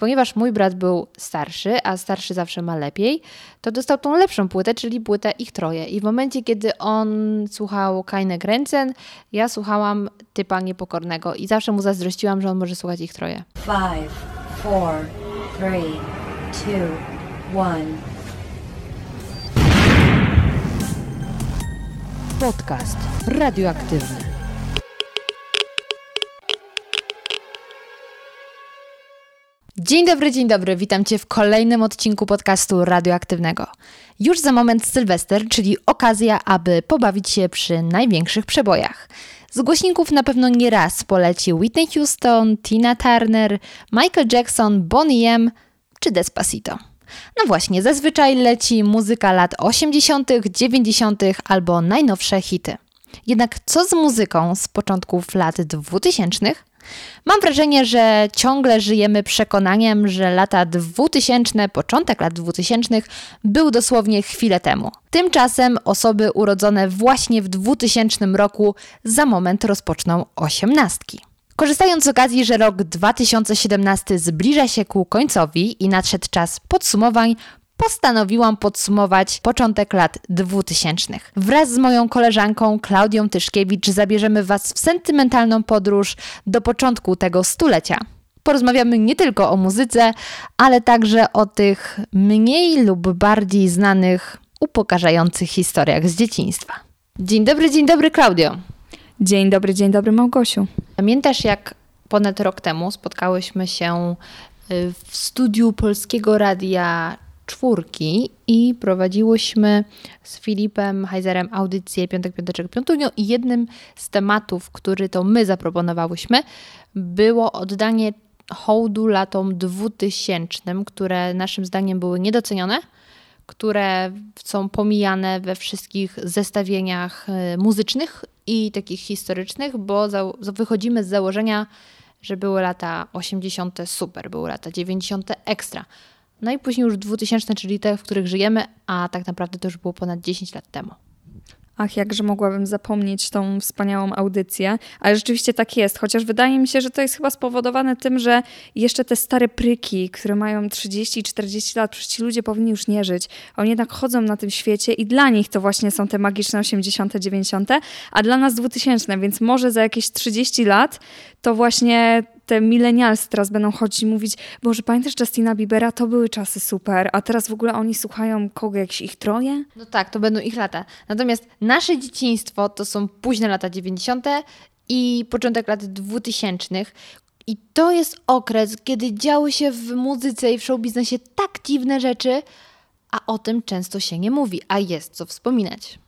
Ponieważ mój brat był starszy, a starszy zawsze ma lepiej, to dostał tą lepszą płytę, czyli płytę Ich Troje. I w momencie, kiedy on słuchał Keine Grenzen, ja słuchałam Typa Niepokornego i zawsze mu zazdrościłam, że on może słuchać Ich Troje. Five, four, three, two, one. Podcast radioaktywny. Dzień dobry, dzień dobry. Witam Cię w kolejnym odcinku podcastu radioaktywnego. Już za moment Sylwester, czyli okazja, aby pobawić się przy największych przebojach. Z głośników na pewno nie raz poleci Whitney Houston, Tina Turner, Michael Jackson, Bonnie M czy Despacito. No właśnie, zazwyczaj leci muzyka lat 80., 90. albo najnowsze hity. Jednak co z muzyką z początków lat 2000? Mam wrażenie, że ciągle żyjemy przekonaniem, że lata 2000, początek lat 2000 był dosłownie chwilę temu. Tymczasem osoby urodzone właśnie w 2000 roku za moment rozpoczną osiemnastki. Korzystając z okazji, że rok 2017 zbliża się ku końcowi i nadszedł czas podsumowań, postanowiłam podsumować początek lat 2000. Wraz z moją koleżanką Klaudią Tyszkiewicz zabierzemy Was w sentymentalną podróż do początku tego stulecia. Porozmawiamy nie tylko o muzyce, ale także o tych mniej lub bardziej znanych, upokarzających historiach z dzieciństwa. Dzień dobry, dzień dobry, Klaudio. Dzień dobry, dzień dobry, Małgosiu. Pamiętasz, jak ponad rok temu spotkałyśmy się y, w studiu Polskiego Radia czwórki i prowadziłyśmy z Filipem Heizerem audycję Piątek, Piąteczek, Piątunio i jednym z tematów, który to my zaproponowałyśmy, było oddanie hołdu latom 2000, które naszym zdaniem były niedocenione, które są pomijane we wszystkich zestawieniach y, muzycznych i takich historycznych, bo wychodzimy z założenia, że były lata 80. super, były lata 90. ekstra. No i później już 2000, czyli te, w których żyjemy, a tak naprawdę to już było ponad 10 lat temu. Ach, jakże mogłabym zapomnieć tą wspaniałą audycję, ale rzeczywiście tak jest, chociaż wydaje mi się, że to jest chyba spowodowane tym, że jeszcze te stare pryki, które mają 30-40 lat, przecież ci ludzie powinni już nie żyć. Oni jednak chodzą na tym świecie i dla nich to właśnie są te magiczne 80., 90., a dla nas 2000, więc może za jakieś 30 lat to właśnie te milenialsy teraz będą chodzić i mówić, Boże, pamiętasz Justina Biebera? To były czasy super, a teraz w ogóle oni słuchają kogo, jakieś ich troje? No tak, to będą ich lata. Natomiast nasze dzieciństwo to są późne lata 90. i początek lat 2000. I to jest okres, kiedy działy się w muzyce i w showbiznesie tak dziwne rzeczy, a o tym często się nie mówi, a jest co wspominać.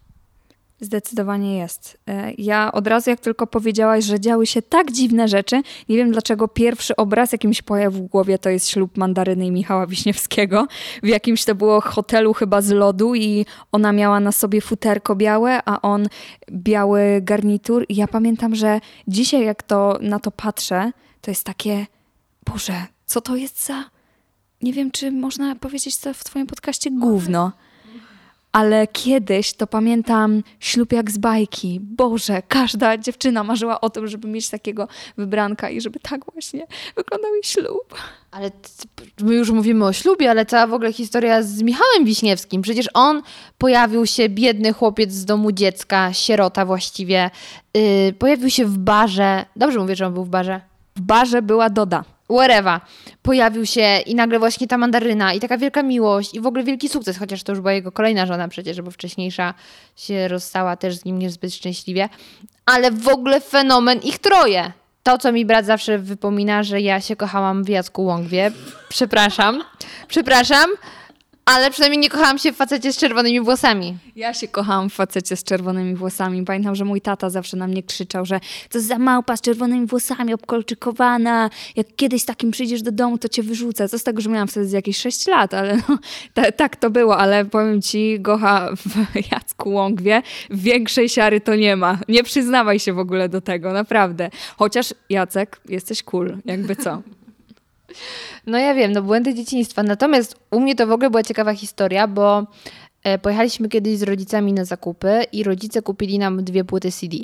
Zdecydowanie jest. E, ja od razu, jak tylko powiedziałaś, że działy się tak dziwne rzeczy, nie wiem dlaczego pierwszy obraz, jaki mi się pojawił w głowie, to jest ślub Mandaryny i Michała Wiśniewskiego. W jakimś to było hotelu chyba z lodu i ona miała na sobie futerko białe, a on biały garnitur. I ja pamiętam, że dzisiaj jak to na to patrzę, to jest takie, Boże, co to jest za... Nie wiem, czy można powiedzieć to w twoim podcaście gówno ale kiedyś to pamiętam ślub jak z bajki. Boże, każda dziewczyna marzyła o tym, żeby mieć takiego wybranka i żeby tak właśnie wyglądał jej ślub. Ale my już mówimy o ślubie, ale cała w ogóle historia z Michałem Wiśniewskim. Przecież on pojawił się, biedny chłopiec z domu dziecka, sierota właściwie. Yy, pojawił się w barze. Dobrze mówię, że on był w barze. W barze była Doda whatever, pojawił się i nagle właśnie ta mandaryna i taka wielka miłość i w ogóle wielki sukces, chociaż to już była jego kolejna żona przecież, bo wcześniejsza się rozstała też z nim niezbyt szczęśliwie, ale w ogóle fenomen ich troje. To, co mi brat zawsze wypomina, że ja się kochałam w Jacku Łągwie. Przepraszam. Przepraszam, ale przynajmniej nie kochałam się w facecie z czerwonymi włosami. Ja się kochałam w facecie z czerwonymi włosami. Pamiętam, że mój tata zawsze na mnie krzyczał, że to za małpa z czerwonymi włosami, obkolczykowana. Jak kiedyś takim przyjdziesz do domu, to cię wyrzucę. Co z tego, że miałam wtedy jakieś 6 lat, ale no, tak to było. Ale powiem ci, Gocha w Jacku Łągwie, większej siary to nie ma. Nie przyznawaj się w ogóle do tego, naprawdę. Chociaż Jacek, jesteś cool, jakby co. No ja wiem, no błędy dzieciństwa. Natomiast u mnie to w ogóle była ciekawa historia, bo e, pojechaliśmy kiedyś z rodzicami na zakupy i rodzice kupili nam dwie płyty CD.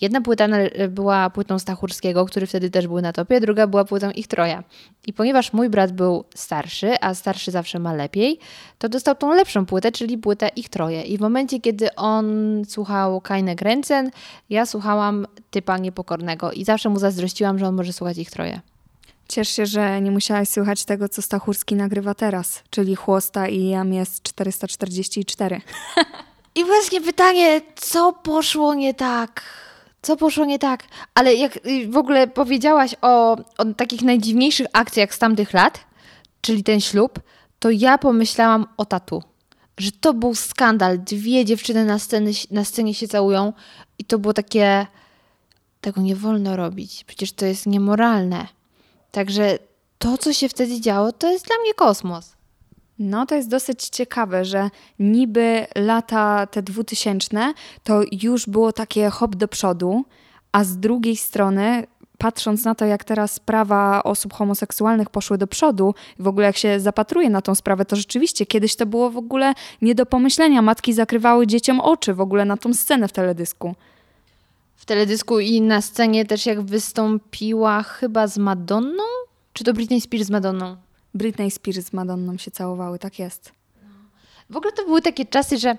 Jedna płyta była płytą Stachurskiego, który wtedy też był na topie, druga była płytą ich troja. I ponieważ mój brat był starszy, a starszy zawsze ma lepiej, to dostał tą lepszą płytę, czyli płytę ich troje. I w momencie, kiedy on słuchał Keine Grenzen, ja słuchałam typa niepokornego i zawsze mu zazdrościłam, że on może słuchać ich troje. Ciesz się, że nie musiałaś słuchać tego, co Stachurski nagrywa teraz, czyli Chłosta i Jam jest 444. I właśnie pytanie, co poszło nie tak? Co poszło nie tak? Ale jak y, w ogóle powiedziałaś o, o takich najdziwniejszych akcjach z tamtych lat, czyli ten ślub, to ja pomyślałam o tatu. Że to był skandal. Dwie dziewczyny na, sceny, na scenie się całują i to było takie. Tego nie wolno robić. Przecież to jest niemoralne. Także to, co się wtedy działo, to jest dla mnie kosmos. No, to jest dosyć ciekawe, że niby lata te dwutysięczne to już było takie hop do przodu, a z drugiej strony patrząc na to, jak teraz prawa osób homoseksualnych poszły do przodu, w ogóle jak się zapatruje na tą sprawę, to rzeczywiście kiedyś to było w ogóle nie do pomyślenia. Matki zakrywały dzieciom oczy w ogóle na tą scenę w teledysku. W teledysku i na scenie też jak wystąpiła chyba z Madonną? Czy to Britney Spears z Madonną? Britney Spears z Madonną się całowały, tak jest. W ogóle to były takie czasy, że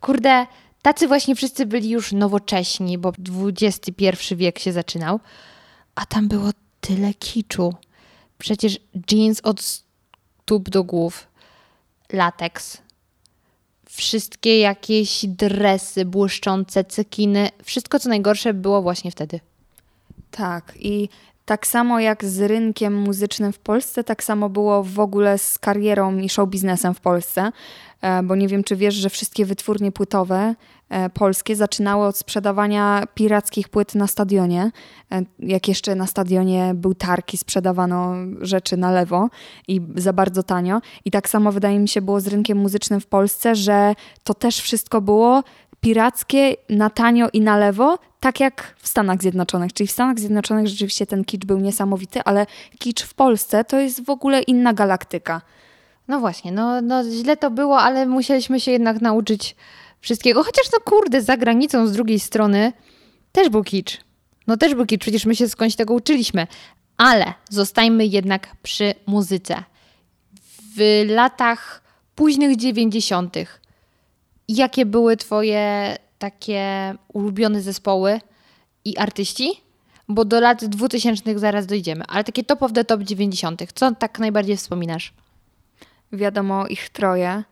kurde, tacy właśnie wszyscy byli już nowocześni, bo XXI wiek się zaczynał, a tam było tyle kiczu. Przecież jeans od stóp do głów, lateks, wszystkie jakieś dresy błyszczące, cekiny, wszystko co najgorsze było właśnie wtedy. Tak, i tak samo jak z rynkiem muzycznym w Polsce, tak samo było w ogóle z karierą i show biznesem w Polsce, e, bo nie wiem, czy wiesz, że wszystkie wytwórnie płytowe polskie zaczynały od sprzedawania pirackich płyt na stadionie. E, jak jeszcze na stadionie był targ i sprzedawano rzeczy na lewo i za bardzo tanio. I tak samo wydaje mi się było z rynkiem muzycznym w Polsce, że to też wszystko było pirackie na tanio i na lewo, tak jak w Stanach Zjednoczonych. Czyli w Stanach Zjednoczonych rzeczywiście ten kicz był niesamowity, ale kicz w Polsce to jest w ogóle inna galaktyka. No właśnie, no, no źle to było, ale musieliśmy się jednak nauczyć wszystkiego. Chociaż no kurde, za granicą z drugiej strony też był kicz. No też był kicz, przecież my się skądś tego uczyliśmy. Ale zostajmy jednak przy muzyce. W latach późnych dziewięćdziesiątych jakie były Twoje takie ulubione zespoły i artyści? Bo do lat 2000 zaraz dojdziemy, ale takie top of the top 90. Co tak najbardziej wspominasz? Wiadomo, ich troje.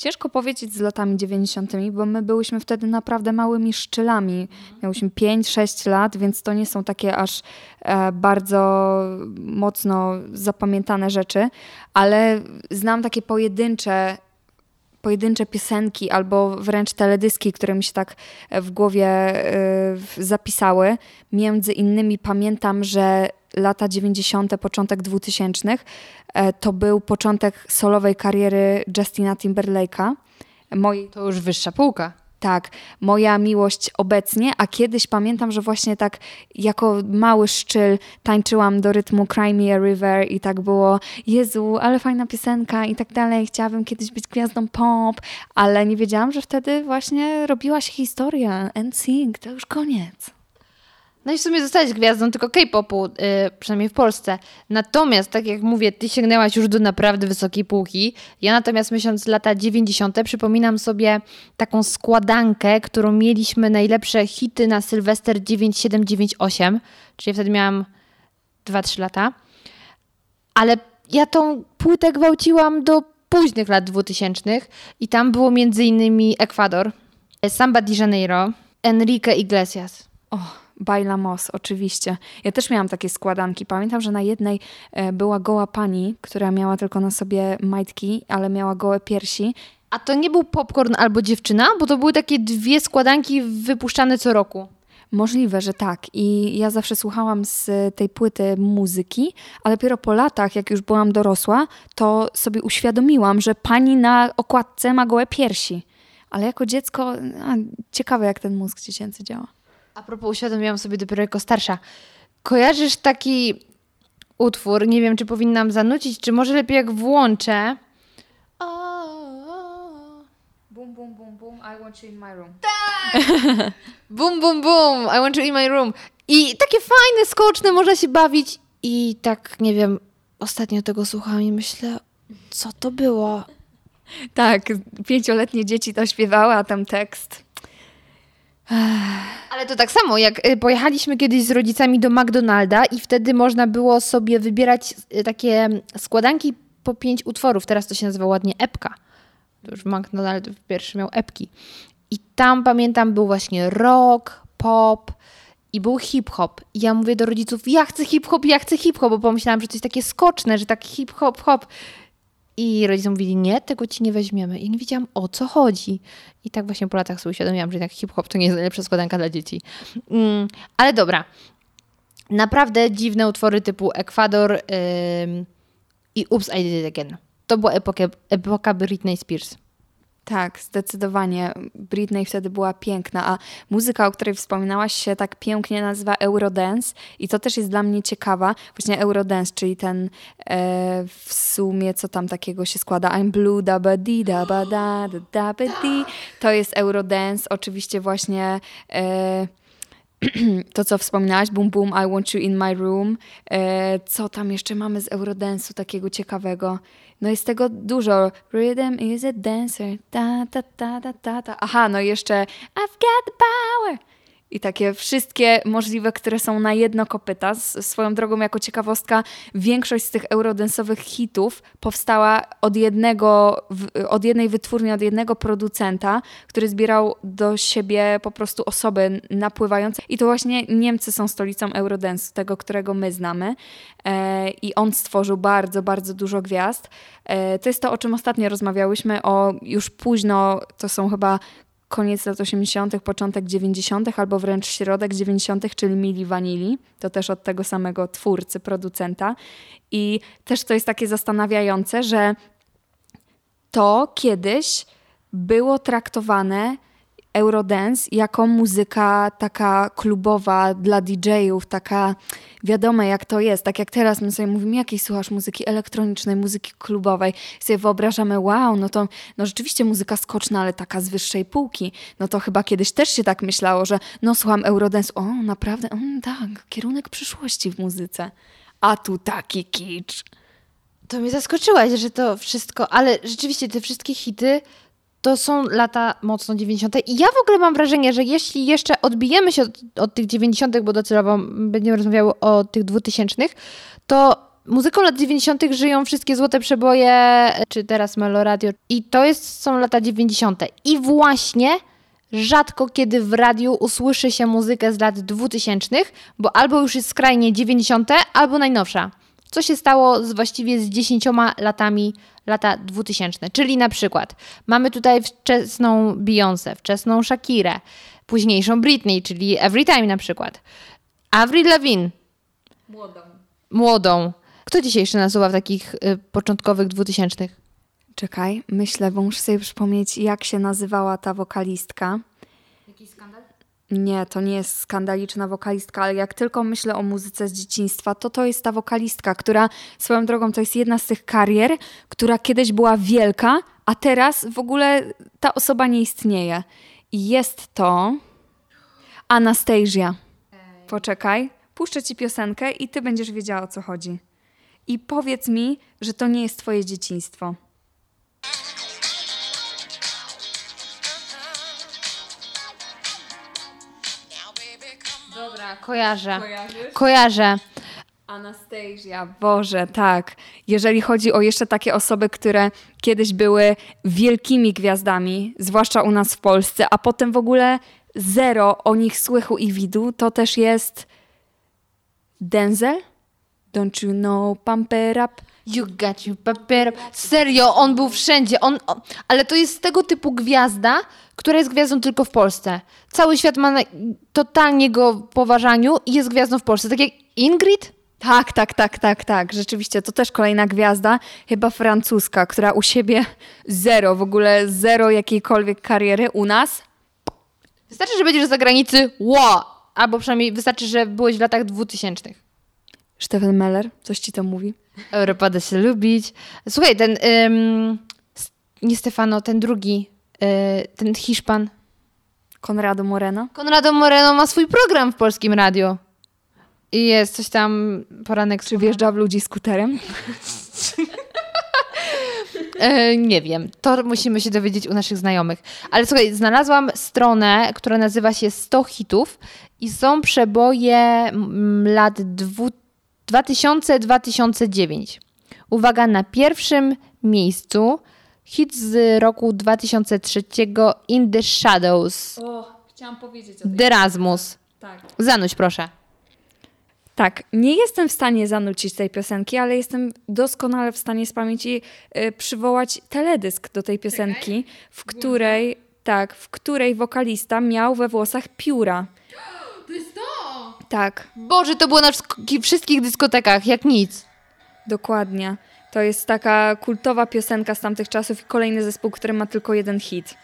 Ciężko powiedzieć z latami 90., bo my byłyśmy wtedy naprawdę małymi szczylami. Miałyśmy 5-6 lat, więc to nie są takie aż e, bardzo mocno zapamiętane rzeczy, ale znam takie pojedyncze pojedyncze piosenki albo wręcz teledyski, które mi się tak e, w głowie e, zapisały. Między innymi pamiętam, że lata 90., początek 2000 e, to był początek solowej kariery Justina Timberlake'a. Moi... To już wyższa półka. Tak, moja miłość obecnie, a kiedyś pamiętam, że właśnie tak jako mały szczyl tańczyłam do rytmu Cry Me a River i tak było, Jezu, ale fajna piosenka i tak dalej, chciałabym kiedyś być gwiazdą pop, ale nie wiedziałam, że wtedy właśnie robiła się historia, NSYNC, to już koniec. No i w sumie zostałeś gwiazdą tylko K-popu, yy, przynajmniej w Polsce. Natomiast, tak jak mówię, ty sięgnęłaś już do naprawdę wysokiej półki. Ja natomiast myśląc lata 90. przypominam sobie taką składankę, którą mieliśmy najlepsze hity na Sylwester 9798, czyli wtedy miałam 2-3 lata. Ale ja tą płytę gwałciłam do późnych lat 2000 i tam było między innymi Ekwador, Samba de Janeiro, Enrique Iglesias. Oh Bailamos, oczywiście. Ja też miałam takie składanki. Pamiętam, że na jednej e, była goła pani, która miała tylko na sobie majtki, ale miała gołe piersi. A to nie był popcorn albo dziewczyna? Bo to były takie dwie składanki wypuszczane co roku. Możliwe, że tak. I ja zawsze słuchałam z tej płyty muzyki, ale dopiero po latach, jak już byłam dorosła, to sobie uświadomiłam, że pani na okładce ma gołe piersi. Ale jako dziecko, a, ciekawe jak ten mózg dziecięcy działa. A propos, uświadomiłam sobie dopiero jako starsza. Kojarzysz taki utwór, nie wiem, czy powinnam zanucić, czy może lepiej jak włączę. Bum, bum, Boom, boom, boom, I want you in my room. Boom, boom, boom, I want you in my room. I takie fajne, skoczne, można się bawić. I tak, nie wiem, ostatnio tego słuchałam i myślę, co to było? Tak, pięcioletnie dzieci to śpiewały, a tam tekst. Ale to tak samo, jak y, pojechaliśmy kiedyś z rodzicami do McDonalda i wtedy można było sobie wybierać y, takie składanki po pięć utworów. Teraz to się nazywa ładnie epka. To już McDonald pierwszy miał epki. I tam pamiętam był właśnie rock, pop i był hip-hop. I ja mówię do rodziców, ja chcę hip-hop, ja chcę hip-hop, bo pomyślałam, że to jest takie skoczne, że tak hip-hop, hop. I rodzice mówili, nie, tego ci nie weźmiemy. I nie wiedziałam, o co chodzi. I tak właśnie po latach sobie uświadomiłam, że jednak hip-hop to nie jest najlepsza składanka dla dzieci. Mm, ale dobra. Naprawdę dziwne utwory typu Ekwador ym, i Oops, I Did It Again. To była epoka, epoka Britney Spears. Tak, zdecydowanie. Britney wtedy była piękna, a muzyka, o której wspominałaś, się tak pięknie nazywa Eurodance i to też jest dla mnie ciekawa. Właśnie Eurodance, czyli ten e, w sumie, co tam takiego się składa, I'm blue, da ba di, da ba da, da, ba di. To jest Eurodance, oczywiście właśnie... E, to, co wspominałaś, Boom Boom, I Want You In My Room. E, co tam jeszcze mamy z Eurodance'u takiego ciekawego? No jest tego dużo. Rhythm is a dancer. Ta, ta, ta, ta, ta, ta. Aha, no jeszcze I've got the power. I takie wszystkie możliwe, które są na jedno kopyta. Swoją drogą, jako ciekawostka, większość z tych eurodensowych hitów powstała od jednego, od jednej wytwórni, od jednego producenta, który zbierał do siebie po prostu osoby napływające. I to właśnie Niemcy są stolicą eurodensu, tego, którego my znamy. E, I on stworzył bardzo, bardzo dużo gwiazd. E, to jest to, o czym ostatnio rozmawiałyśmy, o już późno, to są chyba koniec lat 80., początek 90., albo wręcz środek 90., czyli Mili Vanilli. To też od tego samego twórcy, producenta. I też to jest takie zastanawiające, że to kiedyś było traktowane Eurodance jako muzyka taka klubowa dla DJ-ów, taka wiadome jak to jest. Tak jak teraz my sobie mówimy, jakiej słuchasz muzyki elektronicznej, muzyki klubowej. Sobie wyobrażamy, wow, no to no rzeczywiście muzyka skoczna, ale taka z wyższej półki. No to chyba kiedyś też się tak myślało, że no słucham Eurodance, o naprawdę, mm, tak, kierunek przyszłości w muzyce. A tu taki kicz. To mnie zaskoczyłaś, że to wszystko, ale rzeczywiście te wszystkie hity to są lata mocno 90. I ja w ogóle mam wrażenie, że jeśli jeszcze odbijemy się od, od tych 90., bo docelowo będziemy rozmawiały o tych 2000, to muzyką lat 90. żyją wszystkie złote przeboje, czy teraz Meloradio. I to jest, są lata 90. I właśnie rzadko kiedy w radiu usłyszy się muzykę z lat 2000, bo albo już jest skrajnie 90., albo najnowsza. Co się stało z właściwie z 10 latami lata 2000? Czyli na przykład mamy tutaj wczesną Beyoncé, wczesną Shakirę, późniejszą Britney, czyli Every Time na przykład. Avril Lavigne. Młodą. Młodą. Kto dzisiaj jeszcze nasuwa w takich y, początkowych 2000? Czekaj, myślę, bo muszę sobie przypomnieć, jak się nazywała ta wokalistka. Jakiś skandal? Nie, to nie jest skandaliczna wokalistka, ale jak tylko myślę o muzyce z dzieciństwa, to to jest ta wokalistka, która swoją drogą to jest jedna z tych karier, która kiedyś była wielka, a teraz w ogóle ta osoba nie istnieje. I jest to Anastasia. Poczekaj, puszczę ci piosenkę i ty będziesz wiedziała o co chodzi. I powiedz mi, że to nie jest twoje dzieciństwo. Kojarzę. Kojarzysz? Kojarzę. Anastasia, Boże, tak. Jeżeli chodzi o jeszcze takie osoby, które kiedyś były wielkimi gwiazdami, zwłaszcza u nas w Polsce, a potem w ogóle zero o nich słychu i widu, to też jest Denzel? Don't you know, pumper up? You got you paper. Serio, on był wszędzie. On, on, ale to jest tego typu gwiazda, która jest gwiazdą tylko w Polsce. Cały świat ma na, totalnie go w poważaniu i jest gwiazdą w Polsce. Tak jak Ingrid? Tak, tak, tak, tak, tak. Rzeczywiście, to też kolejna gwiazda, chyba francuska, która u siebie zero, w ogóle zero jakiejkolwiek kariery u nas. Wystarczy, że będziesz z zagranicy, wow! Albo przynajmniej wystarczy, że byłeś w latach 2000. Stefan Meller, coś ci to mówi? Europa da się lubić. Słuchaj, ten, ym, nie Stefano, ten drugi, e, ten Hiszpan. Konrado Moreno. Konrado Moreno ma swój program w polskim radiu. I jest coś tam, poranek Czy wjeżdża w ludzi skuterem? E, nie wiem, to musimy się dowiedzieć u naszych znajomych. Ale słuchaj, znalazłam stronę, która nazywa się 100 hitów i są przeboje lat dwu- 2000-2009. Uwaga, na pierwszym miejscu hit z roku 2003 In the Shadows. O, chciałam powiedzieć o Derasmus. Tak. Zanuć proszę. Tak, nie jestem w stanie zanucić tej piosenki, ale jestem doskonale w stanie z pamięci y, przywołać teledysk do tej piosenki, w której, tak, w której wokalista miał we włosach pióra. Tak, Boże, to było na wszystkich dyskotekach, jak nic. dokładnie. To jest taka kultowa piosenka z tamtych czasów i kolejny zespół, który ma tylko jeden hit.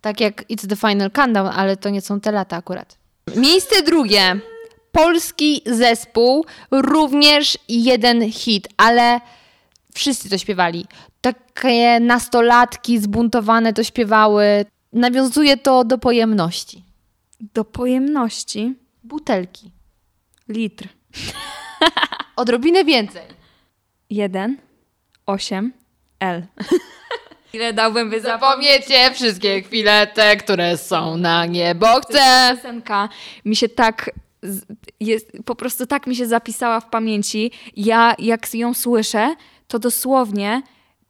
Tak jak It's the Final Countdown, ale to nie są te lata akurat. Miejsce drugie. Polski zespół, również jeden hit, ale wszyscy to śpiewali. Takie nastolatki zbuntowane to śpiewały. Nawiązuje to do pojemności. Do pojemności Butelki. litr. Odrobinę więcej. 1, 8, L. Ile dałbym by Zapomniecie wszystkie chwile te, które są na niebo chcę. piosenka mi się tak jest, po prostu tak mi się zapisała w pamięci. Ja jak ją słyszę, to dosłownie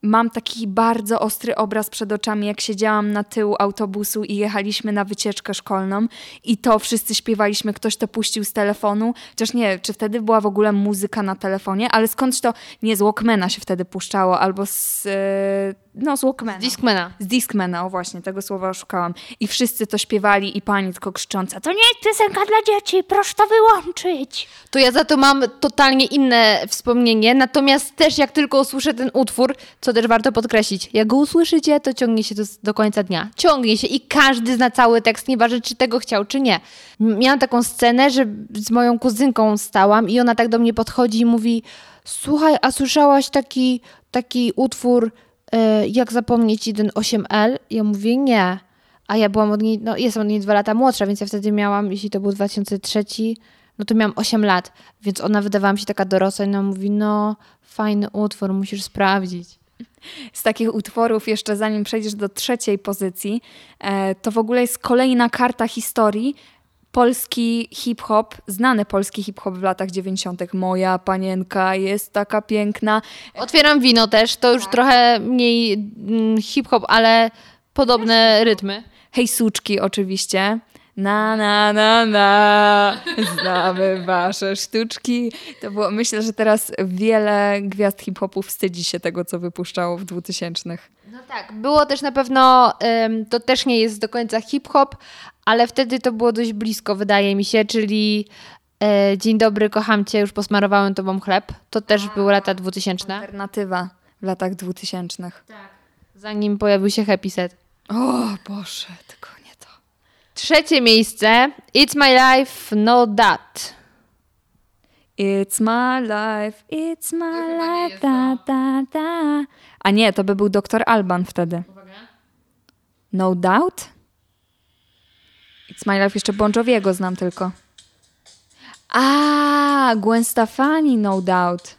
mam taki bardzo ostry obraz przed oczami, jak siedziałam na tyłu autobusu i jechaliśmy na wycieczkę szkolną i to wszyscy śpiewaliśmy, ktoś to puścił z telefonu, chociaż nie, czy wtedy była w ogóle muzyka na telefonie, ale skądś to, nie z Walkmana się wtedy puszczało, albo z, e, no z Walkmana. Discmana. Z Discmana, o właśnie, tego słowa szukałam. I wszyscy to śpiewali i pani tylko krzycząca, to nie jest piosenka dla dzieci, proszę to wyłączyć. to ja za to mam totalnie inne wspomnienie. Natomiast też jak tylko usłyszę ten utwór, co też warto podkreślić, jak go usłyszycie, to ciągnie się do, do końca dnia. Ciągnie się i każdy zna cały tekst, nieważne czy tego chciał, czy nie. Miałam taką scenę, że z moją kuzynką stałam i ona tak do mnie podchodzi i mówi słuchaj, a słyszałaś taki, taki utwór e, jak zapomnieć 1.8L? Ja mówię nie. A ja byłam od niej, no jestem od niej dwa lata młodsza, więc ja wtedy miałam, jeśli to był 2003, no to miałam 8 lat, więc ona wydawała mi się taka dorosła i ona mówi, no fajny utwór, musisz sprawdzić. Z takich utworów, jeszcze zanim przejdziesz do trzeciej pozycji, e, to w ogóle jest kolejna karta historii. Polski hip-hop, znany polski hip-hop w latach 90. Moja panienka jest taka piękna. Otwieram wino też, to już trochę mniej mm, hip-hop, ale podobne rytmy. Hej suczki oczywiście. Na, na, na, na, znamy wasze sztuczki. To było, myślę, że teraz wiele gwiazd hip-hopu wstydzi się tego, co wypuszczało w 2000. No tak, było też na pewno, to też nie jest do końca hip-hop, ale wtedy to było dość blisko, wydaje mi się, czyli e, Dzień dobry, kocham cię, już posmarowałem tobą chleb. To też były lata 2000. Alternatywa w latach 2000. Zanim pojawił się Happy Set. O Boże, tylko. Trzecie miejsce, It's My Life, No That. It's my life, it's my life, da, da, da. A nie, to by był doktor Alban wtedy. No doubt? It's my life, jeszcze Bon Joviego znam tylko. A, Gwen Stefani, no doubt.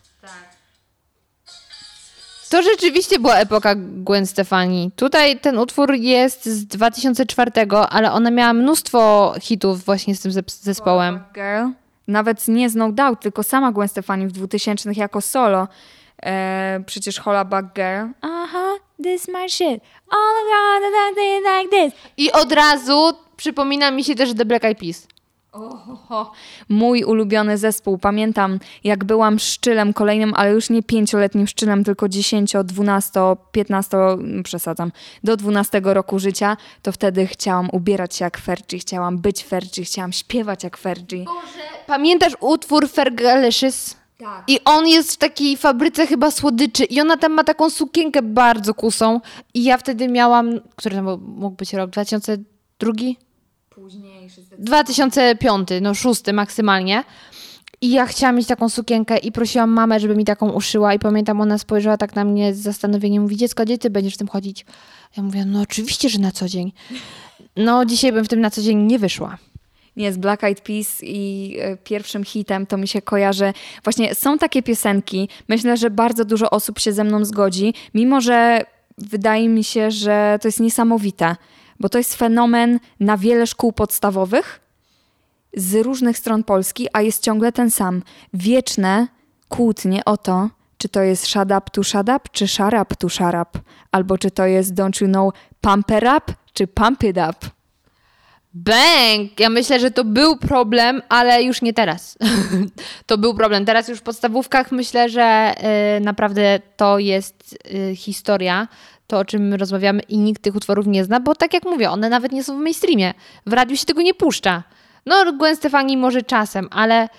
To rzeczywiście była epoka Gwen Stefani. Tutaj ten utwór jest z 2004, ale ona miała mnóstwo hitów właśnie z tym zespołem. Girl. Nawet nie z No Doubt, tylko sama Gwen Stefani w 2000 jako solo. E, przecież Hola Back Girl. Aha, this my shit. All around did like this. I od razu przypomina mi się też The Black Eyed Peas. Oho, mój ulubiony zespół. Pamiętam, jak byłam szczylem kolejnym, ale już nie pięcioletnim szczylem, tylko 10, 12, 15, mm, przesadzam, do 12 roku życia, to wtedy chciałam ubierać się jak Fergie, chciałam być Fergie, chciałam śpiewać jak Fergie. Pamiętasz utwór Fergalicious? Tak. I on jest w takiej fabryce chyba słodyczy i ona tam ma taką sukienkę bardzo kusą i ja wtedy miałam, który tam mógł być rok? 2002? Późniejszy 2005, no szósty maksymalnie. I ja chciałam mieć taką sukienkę i prosiłam mamę, żeby mi taką uszyła i pamiętam, ona spojrzała tak na mnie z zastanowieniem, mówi, dziecko, gdzie ty będziesz w tym chodzić? Ja mówię, no oczywiście, że na co dzień. No dzisiaj bym w tym na co dzień nie wyszła. Nie, z Black Eyed Peas i y, pierwszym hitem to mi się kojarzy. Właśnie są takie piosenki, myślę, że bardzo dużo osób się ze mną zgodzi, mimo że wydaje mi się, że to jest niesamowite, bo to jest fenomen na wiele szkół podstawowych z różnych stron Polski, a jest ciągle ten sam. Wieczne kłótnie o to, czy to jest shut up to shut up, czy shut up to shut up, albo czy to jest don't you know pump it up, czy pump it up. Bang! Ja myślę, że to był problem, ale już nie teraz. to był problem. Teraz już w podstawówkach myślę, że y, naprawdę to jest y, historia, to o czym rozmawiamy i nikt tych utworów nie zna, bo tak jak mówię, one nawet nie są w mainstreamie. W radiu się tego nie puszcza. No, Gwen Stefani może czasem, ale,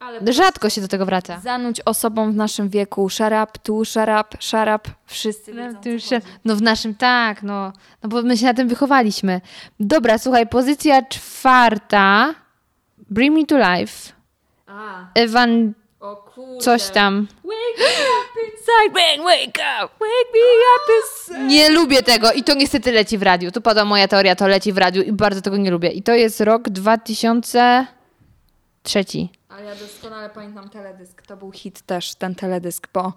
ale rzadko się do tego wraca. Zanudź osobom w naszym wieku. Szarap, tu, szarap, szarap. Wszyscy no, wiedzą, no w naszym tak, no, no bo my się na tym wychowaliśmy. Dobra, słuchaj, pozycja czwarta. Bring Me to Life. A. Ewan... Coś tam. Wake me up inside, wake, wake up, wake me up inside. Nie lubię tego i to niestety leci w radiu. Tu pada moja teoria, to leci w radiu i bardzo tego nie lubię. I to jest rok 2003. Ale ja doskonale pamiętam teledysk. To był hit też, ten teledysk, bo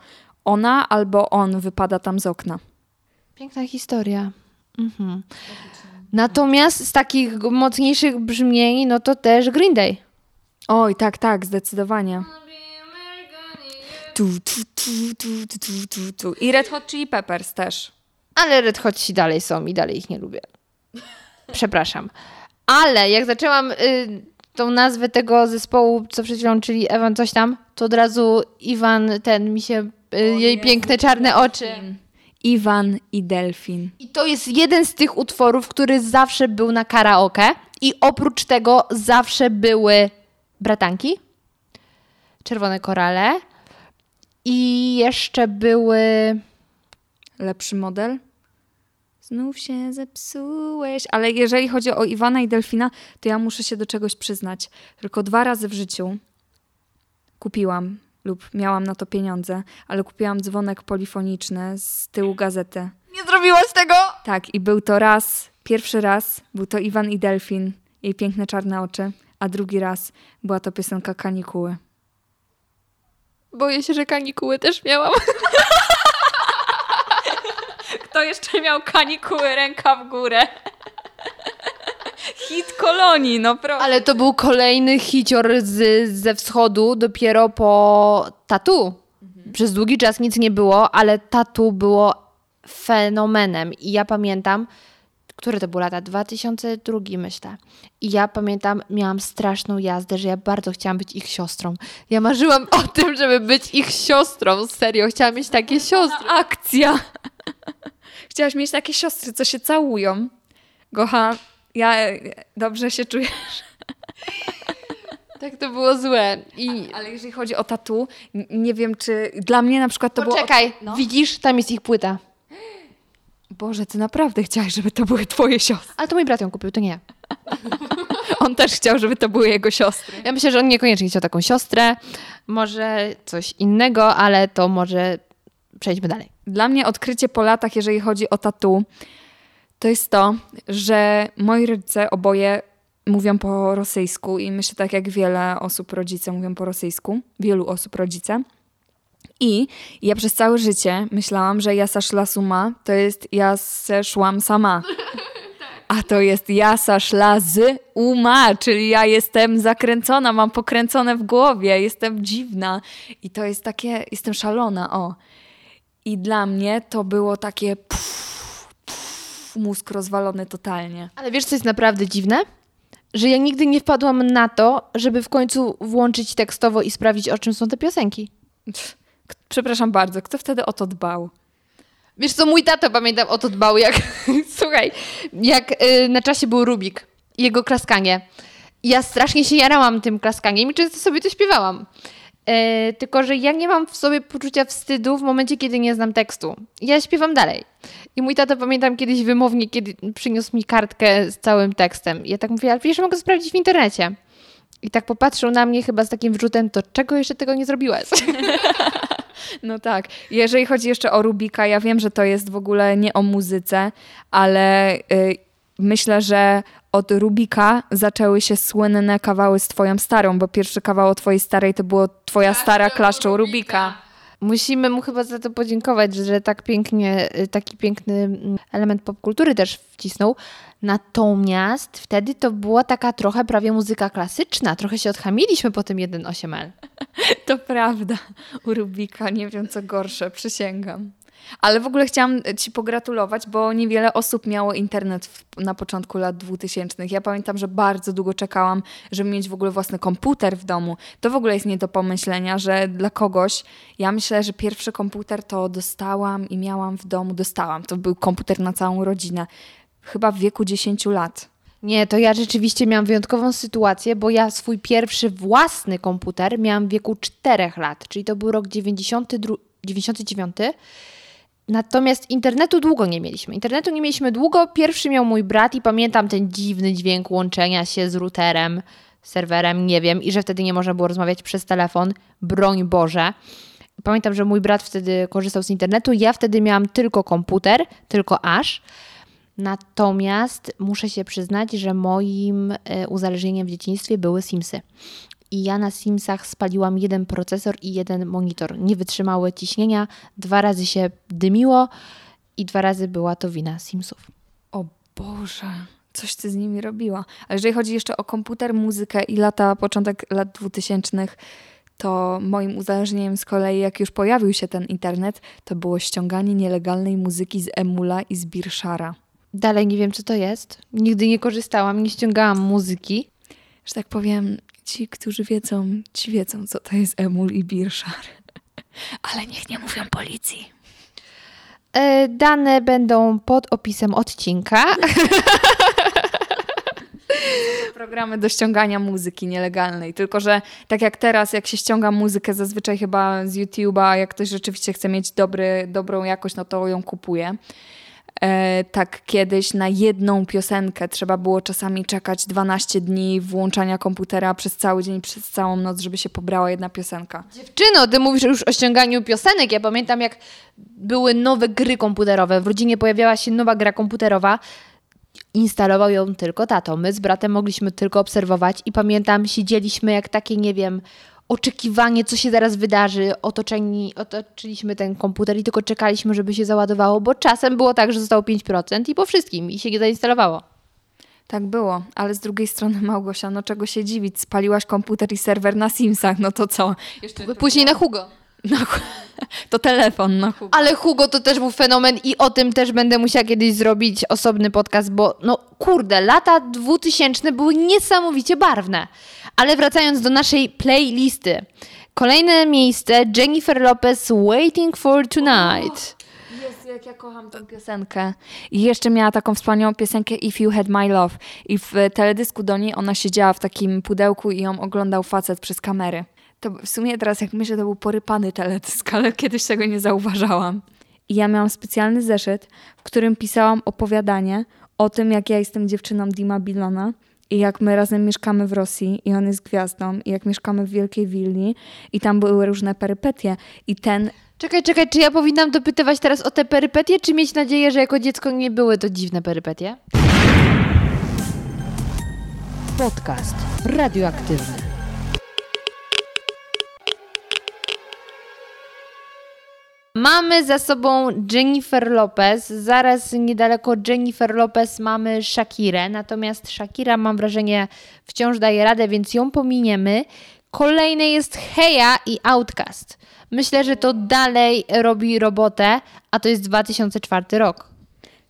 ona albo on wypada tam z okna. Piękna historia. Mhm. Natomiast z takich mocniejszych brzmień, no to też Green Day. Oj, tak, tak, zdecydowanie. Tu, tu, tu, tu, tu, tu, tu. I Red Hot Chili Peppers też. Ale Red Hot ci dalej są i dalej ich nie lubię. Przepraszam. Ale jak zaczęłam y, tą nazwę tego zespołu, co przed chwilą, czyli Ewan coś tam, to od razu Iwan, ten mi się, y, jej Jezu, piękne czarne oczy. Iwan i Delfin. I to jest jeden z tych utworów, który zawsze był na karaoke i oprócz tego zawsze były bratanki, czerwone korale i jeszcze były... Lepszy model? Znów się zepsułeś. Ale jeżeli chodzi o Iwana i Delfina, to ja muszę się do czegoś przyznać. Tylko dwa razy w życiu kupiłam lub miałam na to pieniądze, ale kupiłam dzwonek polifoniczny z tyłu gazety. Nie zrobiłaś tego? Tak, i był to raz, pierwszy raz, był to Iwan i Delfin, jej piękne czarne oczy, a drugi raz była to piosenka Kanikuły. Boję się, że kanikuły też miałam. Kto jeszcze miał kanikuły, ręka w górę? Hit kolonii, no proszę. Ale to był kolejny hicior z, ze wschodu, dopiero po tatu. Mhm. Przez długi czas nic nie było, ale tatu było fenomenem. I ja pamiętam, które to były lata? 2002 myślę. I ja pamiętam, miałam straszną jazdę, że ja bardzo chciałam być ich siostrą. Ja marzyłam o tym, żeby być ich siostrą. Serio, chciałam mieć takie siostry. Akcja. Chciałaś mieć takie siostry, co się całują. Gocha, ja dobrze się czujesz. Tak to było złe. I... Ale jeżeli chodzi o tatu, nie wiem, czy dla mnie na przykład to Poczekaj, było... Poczekaj, no. widzisz, tam jest ich płyta. Boże, ty naprawdę chciałaś, żeby to były twoje siostry. Ale to mój brat ją kupił, to nie ja. on też chciał, żeby to były jego siostry. Ja myślę, że on niekoniecznie chciał taką siostrę, może coś innego, ale to może przejdźmy dalej. Dla mnie odkrycie po latach, jeżeli chodzi o tatu, to jest to, że moi rodzice oboje mówią po rosyjsku i myślę tak jak wiele osób rodzice mówią po rosyjsku, wielu osób rodzice. I ja przez całe życie myślałam, że jasa szla suma to jest ja szłam sama. A to jest jasa szla z uma, czyli ja jestem zakręcona, mam pokręcone w głowie, jestem dziwna. I to jest takie, jestem szalona, o. I dla mnie to było takie pff, pff, mózg rozwalony totalnie. Ale wiesz, co jest naprawdę dziwne? Że ja nigdy nie wpadłam na to, żeby w końcu włączyć tekstowo i sprawdzić, o czym są te piosenki. Przepraszam bardzo, kto wtedy o to dbał? Wiesz co, mój tato pamiętam o to dbał, jak, słuchaj, jak y, na czasie był Rubik, jego klaskanie. Ja strasznie się jarałam tym klaskaniem i często sobie to śpiewałam. E, tylko, że ja nie mam w sobie poczucia wstydu w momencie, kiedy nie znam tekstu. Ja śpiewam dalej. I mój tata, pamiętam kiedyś wymownie, kiedy przyniósł mi kartkę z całym tekstem. Ja tak mówię, ale przecież mogę sprawdzić w internecie. I tak popatrzył na mnie chyba z takim wrzutem, to czego jeszcze tego nie zrobiłaś? No tak. Jeżeli chodzi jeszcze o Rubika, ja wiem, że to jest w ogóle nie o muzyce, ale y, myślę, że od Rubika zaczęły się słynne kawały z twoją starą, bo pierwszy kawał o twojej starej to było twoja stara klaszczą Rubika. Musimy mu chyba za to podziękować, że tak pięknie, y, taki piękny mm, element popkultury też wcisnął. Natomiast wtedy to była taka trochę prawie muzyka klasyczna. Trochę się odchamiliśmy po tym 1.8L. To prawda. U Rubika nie wiem co gorsze, przysięgam. Ale w ogóle chciałam Ci pogratulować, bo niewiele osób miało internet w, na początku lat 2000. Ja pamiętam, że bardzo długo czekałam, żeby mieć w ogóle własny komputer w domu. To w ogóle jest nie do pomyślenia, że dla kogoś, ja myślę, że pierwszy komputer to dostałam i miałam w domu, dostałam. To był komputer na całą rodzinę. Chyba w wieku 10 lat. Nie, to ja rzeczywiście miałam wyjątkową sytuację, bo ja swój pierwszy własny komputer miałam w wieku 4 lat, czyli to był rok 92, 99. Natomiast internetu długo nie mieliśmy. Internetu nie mieliśmy długo. Pierwszy miał mój brat i pamiętam ten dziwny dźwięk łączenia się z routerem, serwerem, nie wiem, i że wtedy nie można było rozmawiać przez telefon. Broń Boże. Pamiętam, że mój brat wtedy korzystał z internetu. Ja wtedy miałam tylko komputer, tylko aż. Natomiast muszę się przyznać, że moim e, uzależnieniem w dzieciństwie były Simsy. I ja na Simsach spaliłam jeden procesor i jeden monitor. Nie wytrzymały ciśnienia, dwa razy się dymiło i dwa razy była to wina Simsów. O Boże, coś ty z nimi robiła. A jeżeli chodzi jeszcze o komputer, muzykę i lata, początek lat 2000, to moim uzależnieniem z kolei, jak już pojawił się ten internet, to było ściąganie nielegalnej muzyki z Emula i z Birszara. Dalej nie wiem, co to jest. Nigdy nie korzystałam, nie ściągałam muzyki. Że tak powiem, ci, którzy wiedzą, ci wiedzą, co to jest Emul i Birszar. Ale niech nie mówią policji. E, dane będą pod opisem odcinka. Programy do ściągania muzyki nielegalnej. Tylko, że tak jak teraz, jak się ściąga muzykę zazwyczaj chyba z YouTube'a, jak ktoś rzeczywiście chce mieć dobry, dobrą jakość, no to ją kupuje. E, tak kiedyś na jedną piosenkę trzeba było czasami czekać 12 dni włączania komputera przez cały dzień, przez całą noc, żeby się pobrała jedna piosenka. Dziewczyno, ty mówisz już o ściąganiu piosenek. Ja pamiętam, jak były nowe gry komputerowe. W rodzinie pojawiała się nowa gra komputerowa. Instalował ją tylko tato. My z bratem mogliśmy tylko obserwować i pamiętam, siedzieliśmy jak takie, nie wiem, oczekiwanie, co się zaraz wydarzy. Otoczeni, otoczyliśmy ten komputer i tylko czekaliśmy, żeby się załadowało, bo czasem było tak, że zostało 5% i po wszystkim i się nie zainstalowało. Tak było, ale z drugiej strony Małgosia, no czego się dziwić, spaliłaś komputer i serwer na Simsach, no to co? Jeszcze Później na Hugo. Na, to telefon na Hugo. Ale Hugo to też był fenomen i o tym też będę musiała kiedyś zrobić osobny podcast, bo no kurde, lata 2000 były niesamowicie barwne. Ale wracając do naszej playlisty. Kolejne miejsce Jennifer Lopez Waiting for Tonight. Jezu, jak ja kocham tę piosenkę. I jeszcze miała taką wspaniałą piosenkę If You Had My Love. I w teledysku do niej ona siedziała w takim pudełku i ją oglądał facet przez kamery. To w sumie teraz jak myślę, to był porypany teledysk, ale kiedyś tego nie zauważałam. I ja miałam specjalny zeszyt, w którym pisałam opowiadanie o tym, jak ja jestem dziewczyną Dima Bilona i jak my razem mieszkamy w Rosji i on jest gwiazdą i jak mieszkamy w Wielkiej Willi i tam były różne perypetie i ten... Czekaj, czekaj, czy ja powinnam dopytywać teraz o te perypetie, czy mieć nadzieję, że jako dziecko nie były to dziwne perypetie? Podcast radioaktywny. Mamy za sobą Jennifer Lopez, zaraz niedaleko Jennifer Lopez mamy Shakirę, natomiast Shakira mam wrażenie wciąż daje radę, więc ją pominiemy. Kolejny jest Heja i Outcast. Myślę, że to dalej robi robotę, a to jest 2004 rok.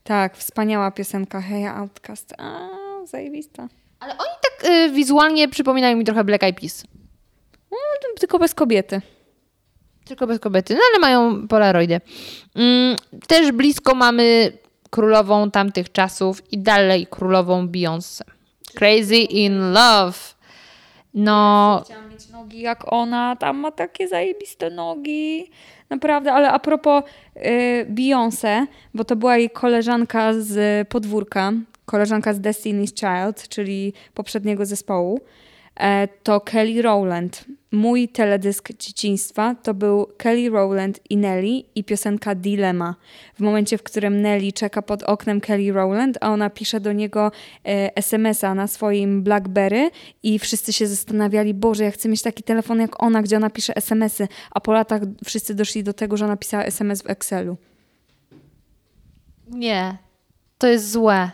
Tak, wspaniała piosenka Heja Outcast. A, zajebista. Ale oni tak y, wizualnie przypominają mi trochę Black Eyed Peas. No, tylko bez kobiety. Tylko bez kobiety, no ale mają polaroidy. Mm, też blisko mamy królową tamtych czasów i dalej królową Beyoncé. Crazy in Love. No. Chciałam mieć nogi jak ona, tam ma takie zajebiste nogi. Naprawdę, ale a propos y, Beyoncé, bo to była jej koleżanka z podwórka, koleżanka z Destiny's Child, czyli poprzedniego zespołu. E, to Kelly Rowland. Mój teledysk dzieciństwa to był Kelly Rowland i Nelly i piosenka Dilemma. W momencie, w którym Nelly czeka pod oknem Kelly Rowland, a ona pisze do niego e, SMS-a na swoim Blackberry i wszyscy się zastanawiali, Boże, ja chcę mieć taki telefon jak ona, gdzie ona pisze SMS-y, a po latach wszyscy doszli do tego, że ona pisała SMS w Excelu. Nie, to jest złe.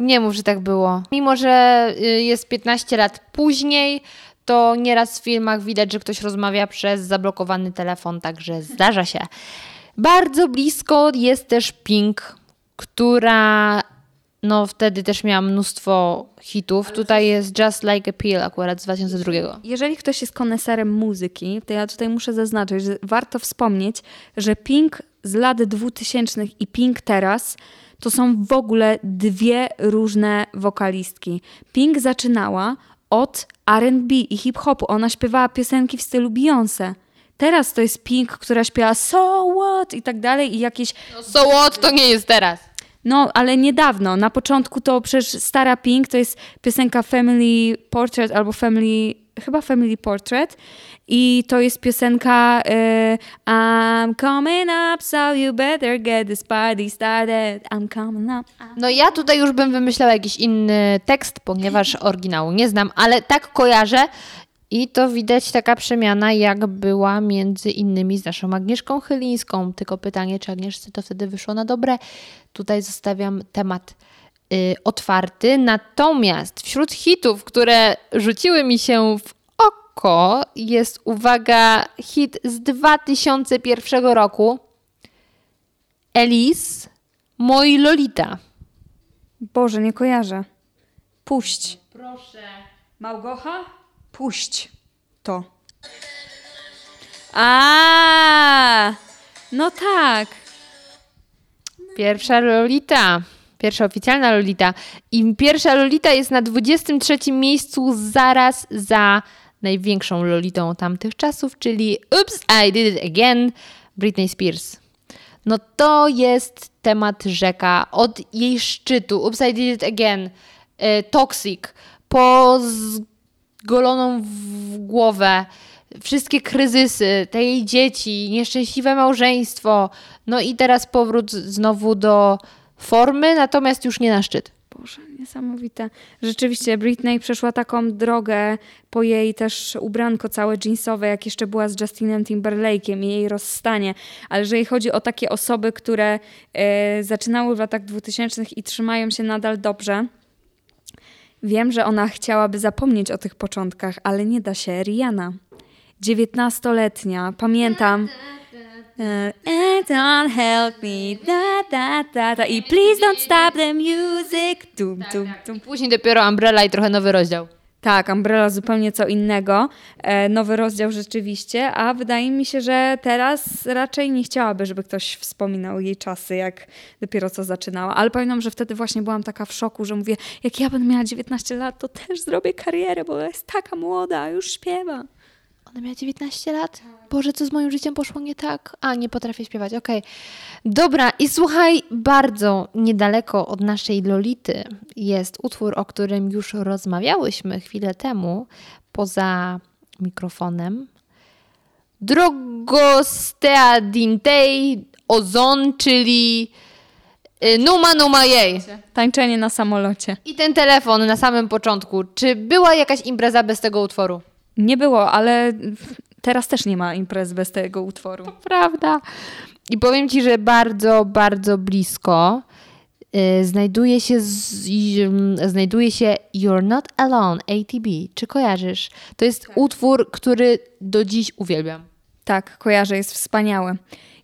Nie mów, że tak było. Mimo, że y, jest 15 lat później, to nieraz w filmach widać, że ktoś rozmawia przez zablokowany telefon, także zdarza się. Bardzo blisko jest też Pink, która no wtedy też miała mnóstwo hitów. Tutaj jest Just Like a Pill akurat z 2002. Jeżeli ktoś jest koneserem muzyki, to ja tutaj muszę zaznaczyć, że warto wspomnieć, że Pink z lat 2000 i Pink teraz to są w ogóle dwie różne wokalistki. Pink zaczynała od R&B i hip-hopu. Ona śpiewała piosenki w stylu Beyoncé. Teraz to jest Pink, która śpiewa So What i tak dalej i jakieś... No so what to nie jest teraz. No, ale niedawno. Na początku to przecież stara Pink to jest piosenka Family Portrait albo Family, chyba Family Portrait i to jest piosenka y, I'm coming up, so you better get this party started. I'm coming up. No ja tutaj już bym wymyślała jakiś inny tekst, ponieważ oryginału nie znam, ale tak kojarzę i to widać taka przemiana, jak była między innymi z naszą Agnieszką Chylińską. Tylko pytanie, czy Agnieszce to wtedy wyszło na dobre. Tutaj zostawiam temat otwarty. Natomiast wśród hitów, które rzuciły mi się w oko, jest, uwaga, hit z 2001 roku. Elise, Moi Lolita. Boże, nie kojarzę. Puść. Proszę. Małgocha? Puść to. A, no tak. Pierwsza Lolita. Pierwsza oficjalna Lolita. I pierwsza Lolita jest na 23 miejscu zaraz za największą Lolitą tamtych czasów, czyli Oops, I Did It Again, Britney Spears. No to jest temat rzeka od jej szczytu. Oops, I Did It Again, y, Toxic, po zgoloną w głowę, wszystkie kryzysy, te jej dzieci, nieszczęśliwe małżeństwo, no i teraz powrót znowu do formy, natomiast już nie na szczyt. Boże, niesamowite. Rzeczywiście Britney przeszła taką drogę po jej też ubranko całe jeansowe, jak jeszcze była z Justinem Timberlake'iem i jej rozstanie. Ale jeżeli chodzi o takie osoby, które e, zaczynały w latach 2000 i trzymają się nadal dobrze, wiem, że ona chciałaby zapomnieć o tych początkach, ale nie da się. Rihanna, 19-letnia, pamiętam... Uh, don't help me, da, da, da, da. I please don't stop the music. Tum, tum, tum. Później dopiero Umbrella i trochę nowy rozdział. Tak, Umbrella zupełnie co innego. E, nowy rozdział rzeczywiście, a wydaje mi się, że teraz raczej nie chciałaby, żeby ktoś wspominał jej czasy, jak dopiero co zaczynała. Ale pamiętam, że wtedy właśnie byłam taka w szoku, że mówię, jak ja będę miała 19 lat, to też zrobię karierę, bo jest taka młoda, już śpiewa. Ona miała 19 lat? Boże, co z moim życiem poszło nie tak? A, nie potrafię śpiewać, okej. Dobra, i słuchaj, bardzo niedaleko od naszej Lolity jest utwór, o którym już rozmawiałyśmy chwilę temu, poza mikrofonem. Drogostea dintei ozon, czyli y, Numa Numa jej. Tańczenie na samolocie. I ten telefon na samym początku. Czy była jakaś impreza bez tego utworu? Nie było, ale teraz też nie ma imprez bez tego utworu. Prawda. I powiem Ci, że bardzo, bardzo blisko y, znajduje się, z, znajduje się You're Not Alone, ATB. Czy kojarzysz? To jest utwór, który do dziś uwielbiam. Tak, kojarzę, jest wspaniały.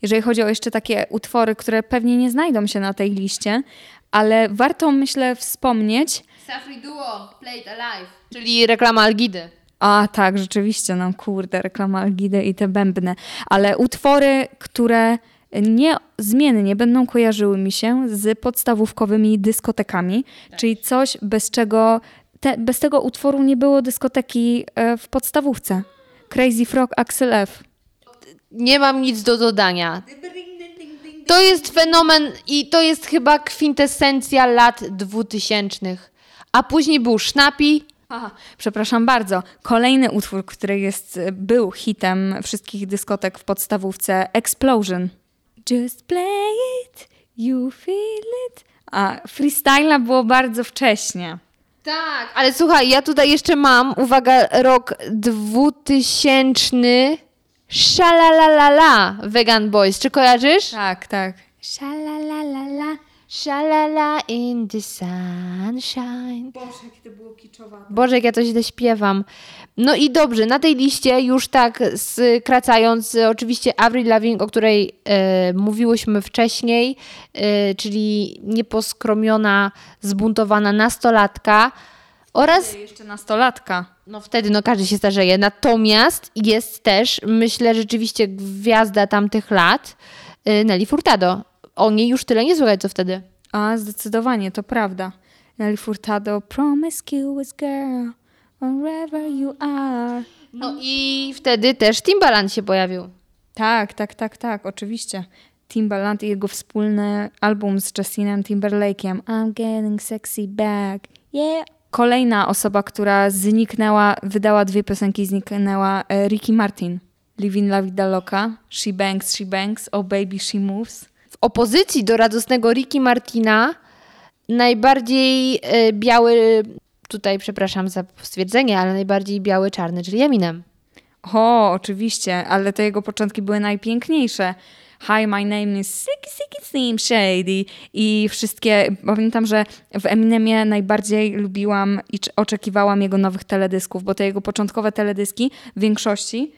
Jeżeli chodzi o jeszcze takie utwory, które pewnie nie znajdą się na tej liście, ale warto, myślę, wspomnieć. Safri Duo, Play It Alive. Czyli reklama Algidy. A tak, rzeczywiście, no kurde, reklama Algidy i te bębne. Ale utwory, które niezmiennie będą kojarzyły mi się z podstawówkowymi dyskotekami, czyli coś, bez czego, te, bez tego utworu nie było dyskoteki e, w podstawówce. Crazy Frog Axel F. Nie mam nic do dodania. To jest fenomen i to jest chyba kwintesencja lat dwutysięcznych. A później był Sznapi, Aha, przepraszam bardzo. Kolejny utwór, który jest, był hitem wszystkich dyskotek w podstawówce, Explosion. Just play it, you feel it. A freestyla było bardzo wcześnie. Tak, ale słuchaj, ja tutaj jeszcze mam, uwaga, rok 2000. Szalalalala Vegan Boys. Czy kojarzysz? Tak, tak. Szalalalala, szalala in the sunshine. Boże, jakie to było. Boże, jak ja to źle śpiewam. No i dobrze, na tej liście już tak skracając, oczywiście Avril Lavigne, o której e, mówiłyśmy wcześniej, e, czyli nieposkromiona, zbuntowana nastolatka oraz... Jeszcze nastolatka. No wtedy no każdy się starzeje. Natomiast jest też, myślę, rzeczywiście gwiazda tamtych lat, e, Nelly Furtado. O niej już tyle nie słychać, co wtedy. A, zdecydowanie, to prawda. Nelly Furtado, promiscuous girl, wherever you are. No i wtedy też Timbaland się pojawił. Tak, tak, tak, tak, oczywiście. Timbaland i jego wspólny album z Justinem Timberlake'iem. I'm getting sexy back, yeah. Kolejna osoba, która zniknęła, wydała dwie piosenki, zniknęła e, Ricky Martin. Living La Vida Loca, She Banks, She Banks, Oh Baby She Moves. Opozycji do radosnego Ricky Martina najbardziej e, biały, tutaj przepraszam za stwierdzenie, ale najbardziej biały czarny, czyli Eminem. O, oczywiście, ale te jego początki były najpiękniejsze. Hi, my name is Sicky Sicky Slim Shady i wszystkie, pamiętam, że w Eminemie najbardziej lubiłam i oczekiwałam jego nowych teledysków, bo te jego początkowe teledyski w większości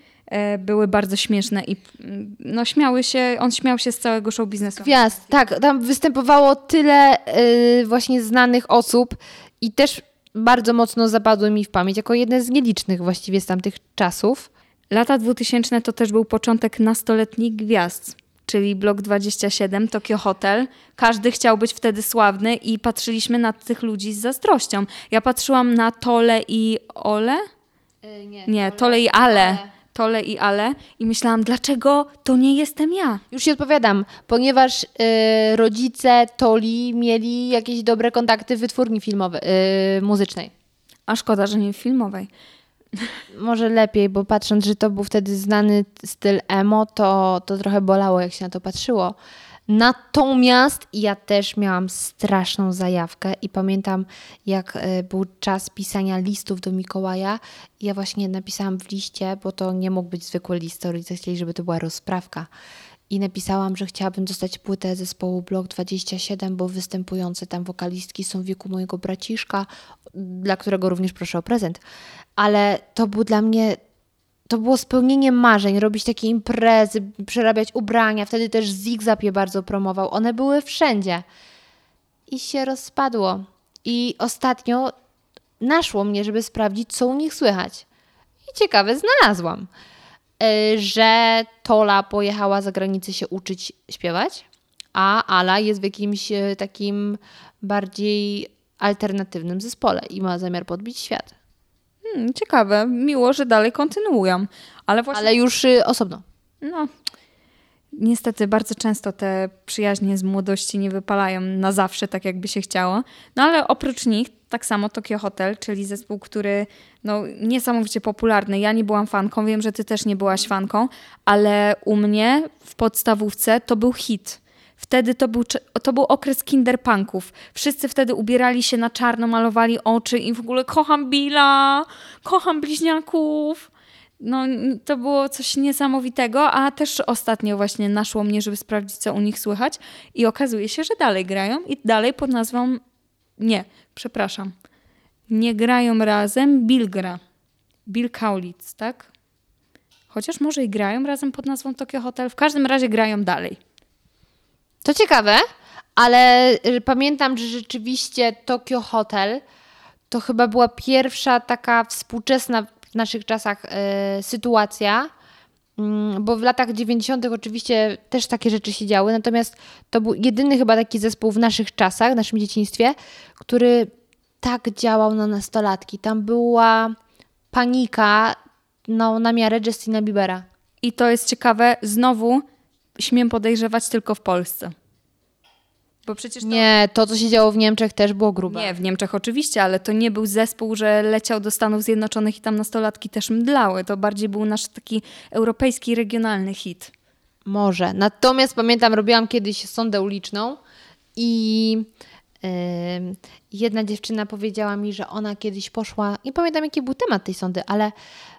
były bardzo śmieszne i mm, no śmiały się, on śmiał się z całego show biznesu. Gwiazd, tak, tam występowało tyle y, właśnie znanych osób i też bardzo mocno zapadły mi w pamięć, jako jedne z nielicznych właściwie z tamtych czasów. Lata 2000 to też był początek nastoletnich gwiazd czyli Blok 27, Tokyo Hotel. Każdy chciał być wtedy sławny i patrzyliśmy na tych ludzi z zazdrością. Ja patrzyłam na Tole i Ole? Yy, nie, nie, Tole i Ale. Tole i Ale i myślałam, dlaczego to nie jestem ja? Już ci odpowiadam, ponieważ yy, rodzice Toli mieli jakieś dobre kontakty w wytwórni filmowej, yy, muzycznej. A szkoda, że nie filmowej. Może lepiej, bo patrząc, że to był wtedy znany styl emo, to, to trochę bolało, jak się na to patrzyło. Natomiast ja też miałam straszną zajawkę i pamiętam, jak e, był czas pisania listów do Mikołaja. Ja właśnie napisałam w liście, bo to nie mógł być zwykły list, rodzice chcieli, żeby to była rozprawka. I napisałam, że chciałabym dostać płytę zespołu Blok 27, bo występujące tam wokalistki są w wieku mojego braciszka, dla którego również proszę o prezent ale to był dla mnie, to było spełnienie marzeń, robić takie imprezy, przerabiać ubrania. Wtedy też Zigzag je bardzo promował. One były wszędzie. I się rozpadło. I ostatnio naszło mnie, żeby sprawdzić, co u nich słychać. I ciekawe, znalazłam, e, że Tola pojechała za granicę się uczyć śpiewać, a Ala jest w jakimś e, takim bardziej alternatywnym zespole i ma zamiar podbić świat. Hmm, ciekawe, miło, że dalej kontynuują. Ale, właśnie... ale już y, osobno. No, niestety bardzo często te przyjaźnie z młodości nie wypalają na zawsze, tak jakby się chciało. No ale oprócz nich tak samo Tokyo Hotel, czyli zespół, który no, niesamowicie popularny. Ja nie byłam fanką, wiem, że ty też nie byłaś fanką, ale u mnie w podstawówce to był hit. Wtedy to był, to był okres kinderpunków. Wszyscy wtedy ubierali się na czarno, malowali oczy i w ogóle kocham Billa, kocham bliźniaków. No, to było coś niesamowitego, a też ostatnio właśnie naszło mnie, żeby sprawdzić, co u nich słychać i okazuje się, że dalej grają i dalej pod nazwą... Nie, przepraszam. Nie grają razem, Bill gra. Bill Kaulitz, tak? Chociaż może i grają razem pod nazwą Tokyo Hotel. W każdym razie grają dalej. To ciekawe, ale y, pamiętam, że rzeczywiście Tokyo Hotel to chyba była pierwsza taka współczesna w naszych czasach y, sytuacja, y, bo w latach 90. oczywiście też takie rzeczy się działy, natomiast to był jedyny chyba taki zespół w naszych czasach, w naszym dzieciństwie, który tak działał na nastolatki. Tam była panika no, na miarę Justina Biebera. I to jest ciekawe, znowu śmiem podejrzewać tylko w Polsce. Bo przecież to... Nie, to co się działo w Niemczech też było grube. Nie, w Niemczech oczywiście, ale to nie był zespół, że leciał do Stanów Zjednoczonych i tam nastolatki też mdlały. To bardziej był nasz taki europejski, regionalny hit. Może. Natomiast pamiętam, robiłam kiedyś sondę uliczną i yy, jedna dziewczyna powiedziała mi, że ona kiedyś poszła, nie pamiętam jaki był temat tej sondy, ale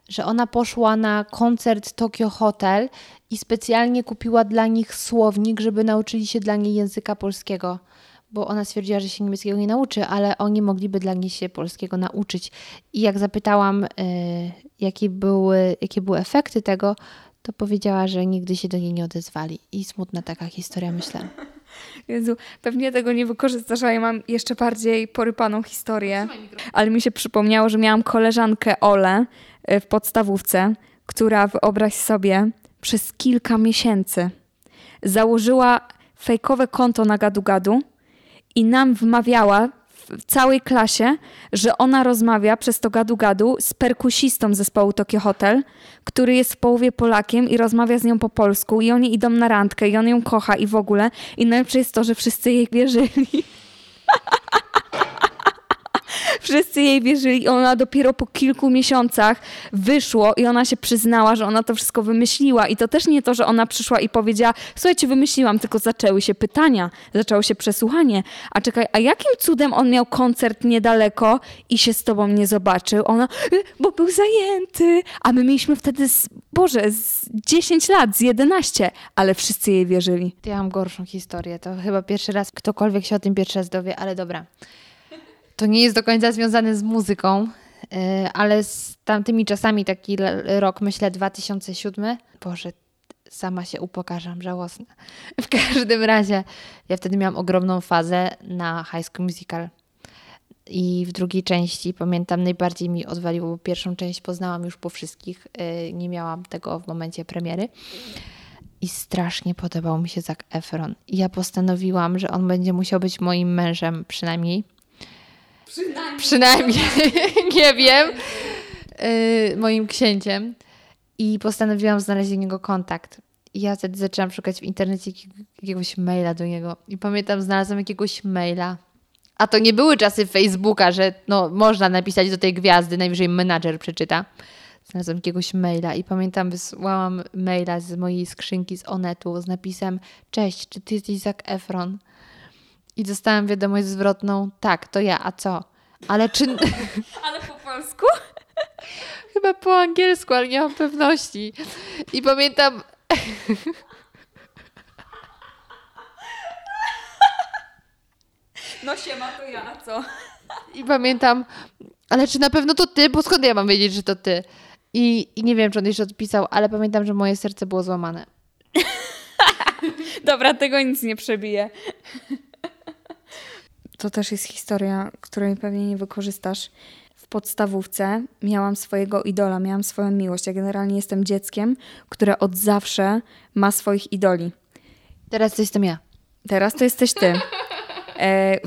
że ona poszła na koncert Tokyo Hotel i specjalnie kupiła dla nich słownik, żeby nauczyli się dla niej języka polskiego. Bo ona stwierdziła, że się niemieckiego nie nauczy, ale oni mogliby dla niej się polskiego nauczyć. I jak zapytałam, yy, jakie, były, jakie były efekty tego, to powiedziała, że nigdy się do niej nie odezwali. I smutna taka historia, myślę. Jezu, pewnie tego nie wykorzystasz, a ja mam jeszcze bardziej porypaną historię. Ale mi się przypomniało, że miałam koleżankę Olę y, w podstawówce, która wyobraź sobie, przez kilka miesięcy założyła fejkowe konto na gadu-gadu i nam wmawiała w całej klasie, że ona rozmawia przez to gadu-gadu z perkusistą zespołu Tokyo Hotel, który jest w połowie Polakiem i rozmawia z nią po polsku i oni idą na randkę i on ją kocha i w ogóle. I najlepsze jest to, że wszyscy jej wierzyli. Wszyscy jej wierzyli. Ona dopiero po kilku miesiącach wyszło i ona się przyznała, że ona to wszystko wymyśliła. I to też nie to, że ona przyszła i powiedziała, słuchajcie, wymyśliłam, tylko zaczęły się pytania, zaczęło się przesłuchanie. A czekaj, a jakim cudem on miał koncert niedaleko i się z tobą nie zobaczył? Ona, "Y, bo był zajęty. A my mieliśmy wtedy, z, Boże, z 10 lat, z 11, ale wszyscy jej wierzyli. Ja mam gorszą historię. To chyba pierwszy raz ktokolwiek się o tym pierwszy raz dowie, ale dobra. To nie jest do końca związane z muzyką, yy, ale z tamtymi czasami, taki rok, myślę, 2007. Boże, sama się upokarzam, żałosne. W każdym razie, ja wtedy miałam ogromną fazę na High School Musical. I w drugiej części, pamiętam, najbardziej mi odwaliło, bo pierwszą część poznałam już po wszystkich. yy, nie miałam tego w momencie premiery. I strasznie podobał mi się Zac Efron. I ja postanowiłam, że on będzie musiał być moim mężem przynajmniej. Przynajmniej. Przynajmniej, nie wiem. Yy, moim księciem. I postanowiłam znaleźć do niego kontakt. I ja wtedy zaczęłam szukać w internecie jakiego- jakiegoś maila do niego. I pamiętam, znalazłam jakiegoś maila. A to nie były czasy Facebooka, że no, można napisać do tej gwiazdy, najwyżej menadżer przeczyta. Znalazłam jakiegoś maila i pamiętam, wysłałam maila z mojej skrzynki z Onetu z napisem Cześć, czy ty jesteś Zac Efron? I dostałam wiadomość zwrotną, tak, to ja, a co? Ale czy... Ale po polsku? Chyba po angielsku, ale nie mam pewności. I pamiętam... No siema, to ja, a co? I pamiętam, ale czy na pewno to ty? Bo skąd ja mam wiedzieć, że to ty? I, I nie wiem, czy on jeszcze odpisał, ale pamiętam, że moje serce było złamane. Dobra, tego nic nie przebije. To też jest historia, której pewnie nie wykorzystasz. W podstawówce miałam swojego idola, miałam swoją miłość. Ja generalnie jestem dzieckiem, które od zawsze ma swoich idoli. Teraz to jestem ja. Teraz to jesteś ty. E,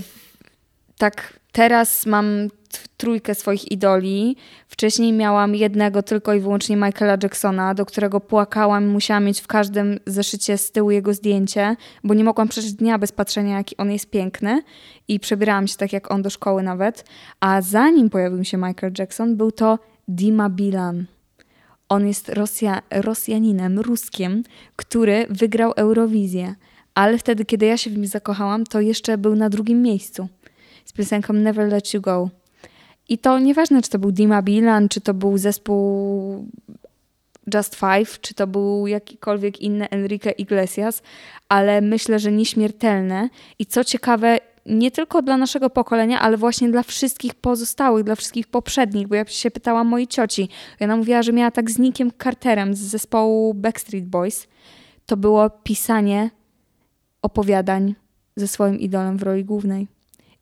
tak, teraz mam trójkę swoich idoli. Wcześniej miałam jednego tylko i wyłącznie Michaela Jacksona, do którego płakałam. Musiałam mieć w każdym zeszycie z tyłu jego zdjęcie, bo nie mogłam przeżyć dnia bez patrzenia, jaki on jest piękny. I przebierałam się tak jak on do szkoły nawet. A zanim pojawił się Michael Jackson, był to Dima Bilan. On jest Rosja, Rosjaninem, Ruskiem, który wygrał Eurowizję. Ale wtedy, kiedy ja się w nim zakochałam, to jeszcze był na drugim miejscu z piosenką Never Let You Go. I to nieważne, czy to był Dima Bilan, czy to był zespół Just Five, czy to był jakikolwiek inny Enrique Iglesias, ale myślę, że nieśmiertelne. I co ciekawe, nie tylko dla naszego pokolenia, ale właśnie dla wszystkich pozostałych, dla wszystkich poprzednich, bo ja się pytałam mojej cioci. Ona mówiła, że miała tak z Nickiem Carterem z zespołu Backstreet Boys. To było pisanie opowiadań ze swoim idolem w roli głównej.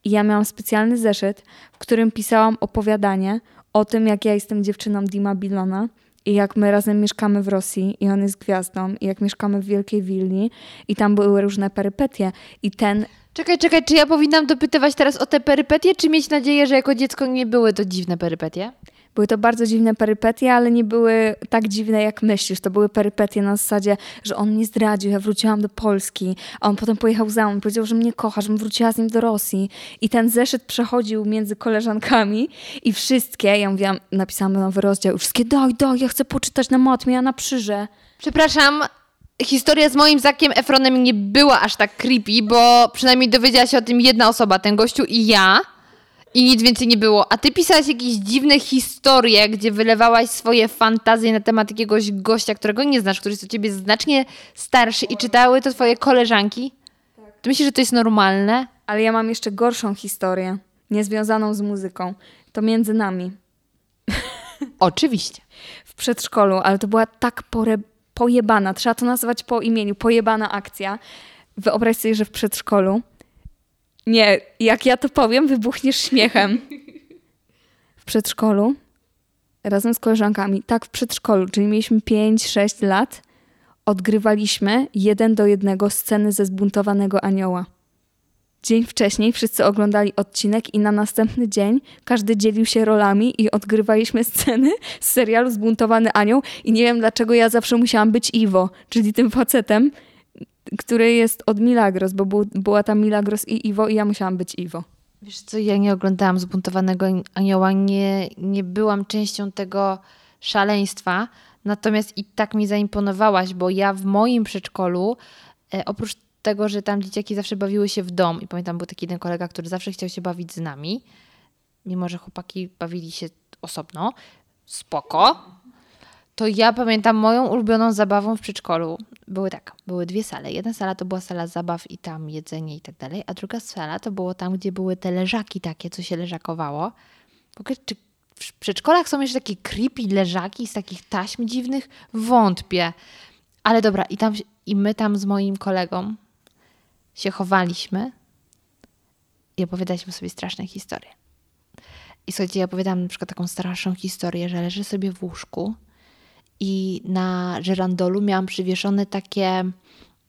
I ja miałam specjalny zeszyt, w którym pisałam opowiadanie o tym, jak ja jestem dziewczyną Dima Bilona i jak my razem mieszkamy w Rosji i on jest gwiazdą i jak mieszkamy w Wielkiej Willi i tam były różne perypetie i ten Czekaj, czekaj, czy ja powinnam dopytywać teraz o te perypetie, czy mieć nadzieję, że jako dziecko nie były to dziwne perypetie? Były to bardzo dziwne perypetie, ale nie były tak dziwne, jak myślisz. To były perypetie na zasadzie, że on mnie zdradził, ja wróciłam do Polski, a on potem pojechał za mną, powiedział, że mnie kocha, żebym wróciła z nim do Rosji. I ten zeszyt przechodził między koleżankami i wszystkie, ja mówiłam, napisałam nowy rozdział, wszystkie daj, daj, ja chcę poczytać na matmie, a na przyże. Przepraszam, historia z moim Zakiem Efronem nie była aż tak creepy, bo przynajmniej dowiedziała się o tym jedna osoba, ten gościu i ja. I nic więcej nie było. A ty pisałaś jakieś dziwne historie, gdzie wylewałaś swoje fantazje na temat jakiegoś gościa, którego nie znasz, który jest od ciebie znacznie starszy i czytały to twoje koleżanki? Ty myślisz, że to jest normalne? Ale ja mam jeszcze gorszą historię, niezwiązaną z muzyką. To między nami. Oczywiście. W przedszkolu, ale to była tak pore pojebana, trzeba to nazwać po imieniu, pojebana akcja. Wyobraź sobie, że w przedszkolu. Nie, jak ja to powiem, wybuchniesz śmiechem. W przedszkolu, razem z koleżankami, tak w przedszkolu, czyli mieliśmy 5-6 lat, odgrywaliśmy jeden do jednego sceny ze zbuntowanego anioła. Dzień wcześniej wszyscy oglądali odcinek i na następny dzień każdy dzielił się rolami i odgrywaliśmy sceny z serialu Zbuntowany Anioł i nie wiem dlaczego ja zawsze musiałam być Iwo, czyli tym facetem, który jest od Milagros, bo był, była tam Milagros i Iwo i ja musiałam być Iwo. Wiesz co, ja nie oglądałam Zbuntowanego Anioła, nie, nie byłam częścią tego szaleństwa, natomiast i tak mi zaimponowałaś, bo ja w moim przedszkolu, e, oprócz tego, że tam dzieciaki zawsze bawiły się w dom i pamiętam, był taki jeden kolega, który zawsze chciał się bawić z nami, mimo że chłopaki bawili się osobno, spoko, to ja pamiętam moją ulubioną zabawą w przedszkolu. Były tak, były dwie sale. Jedna sala to była sala zabaw i tam jedzenie i tak dalej, a druga sala to było tam, gdzie były te leżaki takie, co się leżakowało. Ogóle, czy w przedszkolach są jeszcze takie creepy leżaki z takich taśm dziwnych? Wątpię. Ale dobra, i, tam, i my tam z moim kolegą się chowaliśmy i opowiadaliśmy sobie straszne historie. I słuchajcie, ja opowiadam na przykład taką straszną historię, że leżę sobie w łóżku i na żerandolu miałam przywieszone takie,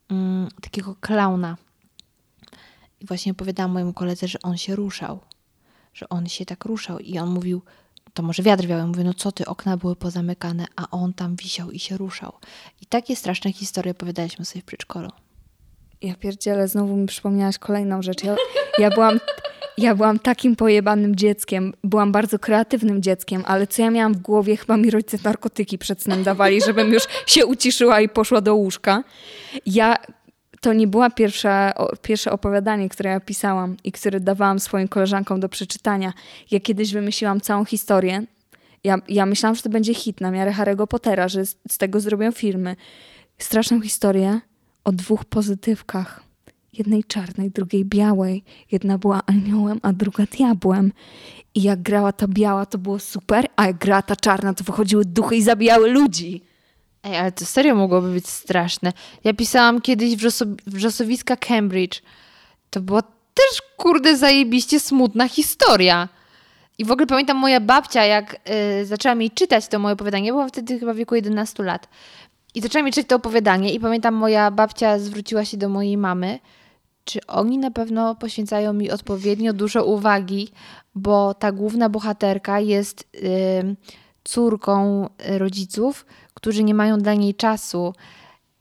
mm, takiego klauna. I właśnie opowiadałam mojemu koledze, że on się ruszał. Że on się tak ruszał. I on mówił, to może wiatr wiał. Ja mówię, no co ty, okna były pozamykane, a on tam wisiał i się ruszał. I takie straszne historie opowiadaliśmy sobie w przedszkolu. Ja pierdzielę, znowu mi przypomniałaś kolejną rzecz. Ja, ja byłam... Ja byłam takim pojebanym dzieckiem, byłam bardzo kreatywnym dzieckiem, ale co ja miałam w głowie, chyba mi rodzice narkotyki przed snem dawali, żebym już się uciszyła i poszła do łóżka. Ja, to nie była pierwsza, pierwsze opowiadanie, które ja pisałam i które dawałam swoim koleżankom do przeczytania. Ja kiedyś wymyśliłam całą historię. Ja, ja myślałam, że to będzie hit na miarę Harry'ego Pottera, że z, z tego zrobią filmy. Straszną historię o dwóch pozytywkach. Jednej czarnej, drugiej białej. Jedna była aniołem, a druga diabłem. I jak grała ta biała, to było super, a jak grała ta czarna, to wychodziły duchy i zabijały ludzi. Ej, ale to serio mogłoby być straszne. Ja pisałam kiedyś wrzosowiska Cambridge. To była też, kurde, zajebiście smutna historia. I w ogóle pamiętam moja babcia, jak y, zaczęła mi czytać to moje opowiadanie, była wtedy chyba w wieku 11 lat. I zaczęłam mi czytać to opowiadanie i pamiętam, moja babcia zwróciła się do mojej mamy, czy oni na pewno poświęcają mi odpowiednio dużo uwagi, bo ta główna bohaterka jest y, córką rodziców, którzy nie mają dla niej czasu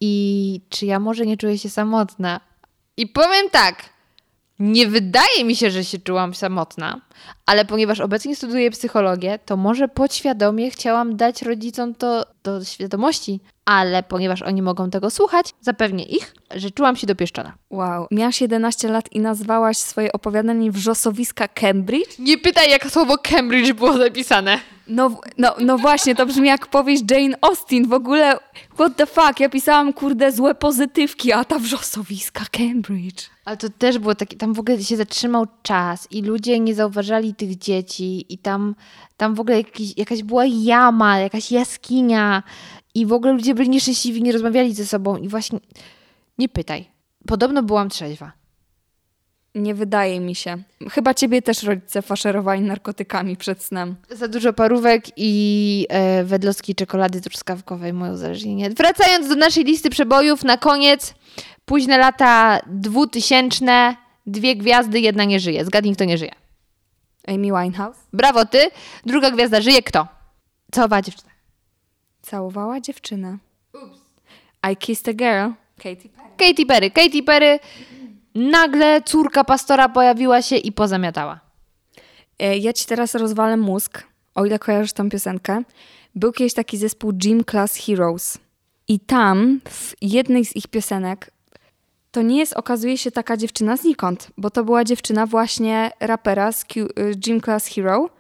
i czy ja może nie czuję się samotna. I powiem tak, nie wydaje mi się, że się czułam samotna, ale ponieważ obecnie studiuję psychologię, to może podświadomie chciałam dać rodzicom to do świadomości, ale ponieważ oni mogą tego słuchać, zapewnię ich, że czułam się dopieszczona. Wow. Miałaś 11 lat i nazwałaś swoje opowiadanie wrzosowiska Cambridge? Nie pytaj, jak słowo Cambridge było zapisane. No, no, no właśnie, to brzmi jak powieść Jane Austen. W ogóle, what the fuck, ja pisałam, kurde, złe pozytywki, a ta wrzosowiska Cambridge. Ale to też było takie, tam w ogóle się zatrzymał czas i ludzie nie zauważali tych dzieci i tam, tam w ogóle jakiś, jakaś była jama, jakaś jaskinia i w ogóle ludzie byli nieszczęśliwi, nie rozmawiali ze sobą i właśnie, nie pytaj. Podobno byłam trzeźwa. Nie wydaje mi się. Chyba ciebie też rodzice faszerowali narkotykami przed snem. Za dużo parówek i e, wedlowskiej czekolady truskawkowej, moje uzależnienie. Wracając do naszej listy przebojów, na koniec późne lata dwutysięczne, dwie gwiazdy, jedna nie żyje. Zgadnij, kto nie żyje. Amy Winehouse. Brawo ty. Druga gwiazda żyje kto? Całowała dziewczyna. Całowała dziewczynę. I kissed a girl. Katy Perry. Katy Perry. Katy Perry. Nagle córka pastora pojawiła się i pozamiatała. E, Ja ci teraz rozwalę mózg, o ile kojarzysz tą piosenkę. Był kiedyś taki zespół Gym Class Heroes. I tam w jednej z ich piosenek to nie jest, okazuje się, taka dziewczyna znikąd, bo to była dziewczyna właśnie rapera z Q, y, Gym Class Hero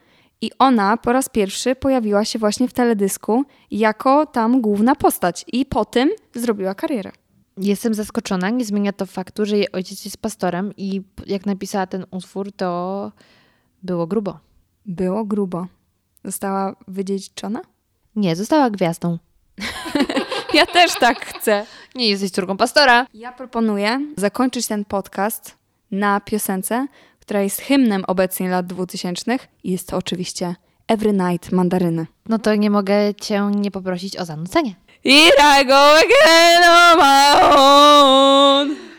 i ona po raz pierwszy pojawiła się właśnie w teledysku jako tam główna postać i po tym zrobiła karierę. Jestem zaskoczona, nie zmienia to faktu, że jej ojciec jest pastorem i jak napisała ten utwór, to było grubo. Było grubo. Została wydziedziczona? Nie, została gwiazdą. Ja też tak chcę. Nie jesteś córką pastora. Ja proponuję zakończyć ten podcast na piosence, która jest hymnem obecnie lat 2000 i jest to oczywiście Every Night Mandaryny. No to nie mogę cię nie poprosić o zanucenie. Here I go again on my own.